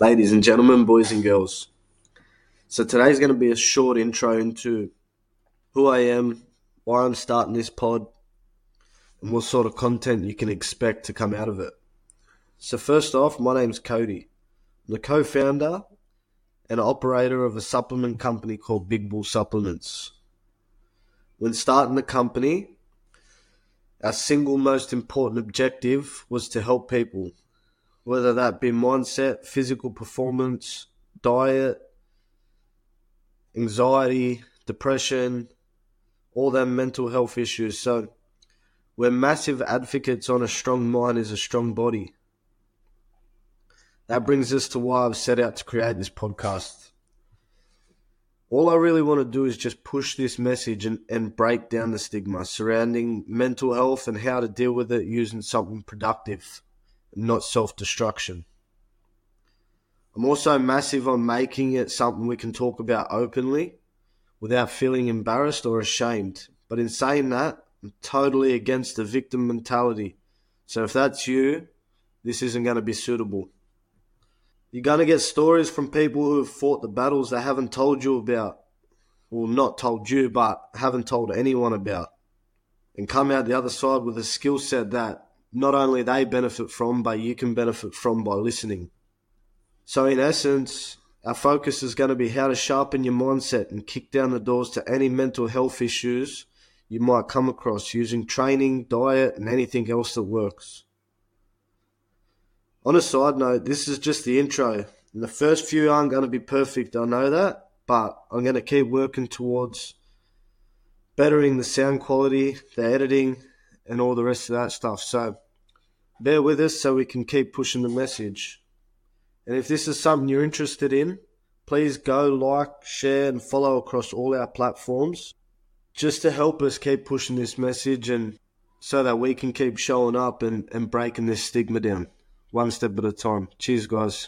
ladies and gentlemen, boys and girls. So today's going to be a short intro into who I am, why I'm starting this pod, and what sort of content you can expect to come out of it. So first off, my name's Cody. I'm the co-founder and operator of a supplement company called Big Bull Supplements. When starting the company, our single most important objective was to help people, whether that be mindset, physical performance, diet, anxiety, depression, all them mental health issues. So we're massive advocates on a strong mind is a strong body. That brings us to why I've set out to create this podcast. All I really want to do is just push this message and, and break down the stigma surrounding mental health and how to deal with it using something productive, not self destruction. I'm also massive on making it something we can talk about openly without feeling embarrassed or ashamed. But in saying that, I'm totally against the victim mentality. So if that's you, this isn't going to be suitable. You're going to get stories from people who have fought the battles they haven't told you about. Well, not told you, but haven't told anyone about. And come out the other side with a skill set that not only they benefit from, but you can benefit from by listening. So, in essence, our focus is going to be how to sharpen your mindset and kick down the doors to any mental health issues you might come across using training, diet, and anything else that works. On a side note, this is just the intro. And the first few aren't going to be perfect, I know that, but I'm going to keep working towards bettering the sound quality, the editing, and all the rest of that stuff. So bear with us so we can keep pushing the message. And if this is something you're interested in, please go like, share, and follow across all our platforms just to help us keep pushing this message and so that we can keep showing up and, and breaking this stigma down one step at a time. Cheers, guys.